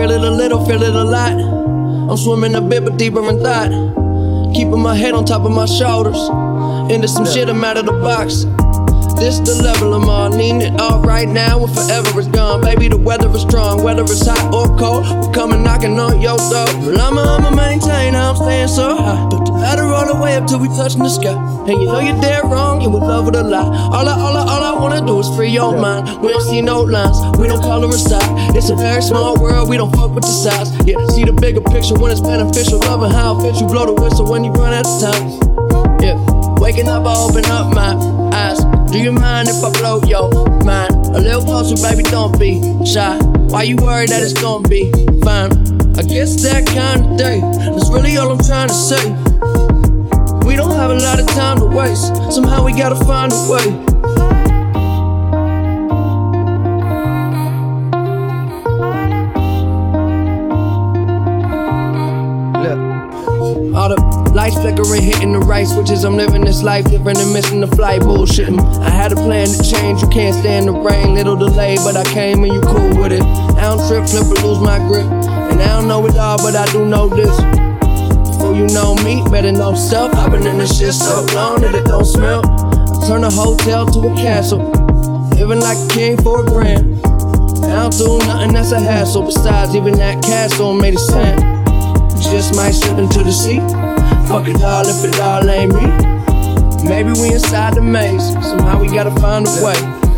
feel it a little, feel it a lot. I'm swimming a bit, but deeper in thought. Keeping my head on top of my shoulders. Into some shit, I'm out of the box. This the level I'm on. Need it all right now and forever is gone. Baby, the weather is strong. Whether it's hot or cold, we're coming knocking on your door. Well, I'ma, I'ma maintain, I'm staying so high. But the ladder all the way up till we touching the sky. And you know you're dead wrong, you would love with a lie. All I, all I, all I wanna do is free your mind. We don't see no lines, we don't color a side. It's a very small world, we don't fuck with the size. Yeah, see the bigger picture when it's beneficial. Loving how it fits you, blow the whistle when you run out of time. Yeah, waking up, I open up my eyes. Do you mind if I blow your mind? A little closer, baby, don't be shy. Why you worried that it's gonna be fine? I guess that kind of day. That's really all I'm trying to say. We don't have a lot of time to waste. Somehow we gotta find a way. All the lights flickering, hitting the right switches. I'm living this life different and missing the flight. Bullshitting. Mm, I had a plan to change. You can't stand the rain. Little delay, but I came and you cool with it. I don't trip, flip, or lose my grip. And I don't know it all, but I do know this. Before you know me, better know self. I've been in this shit so long that it don't smell. I turn a hotel to a castle. Living like a king for a grand. I don't do nothing that's a hassle. Besides, even that castle made a sand. Slip into the sea. Fuck it all if it all ain't me. Maybe we inside the maze. Somehow we gotta find a way.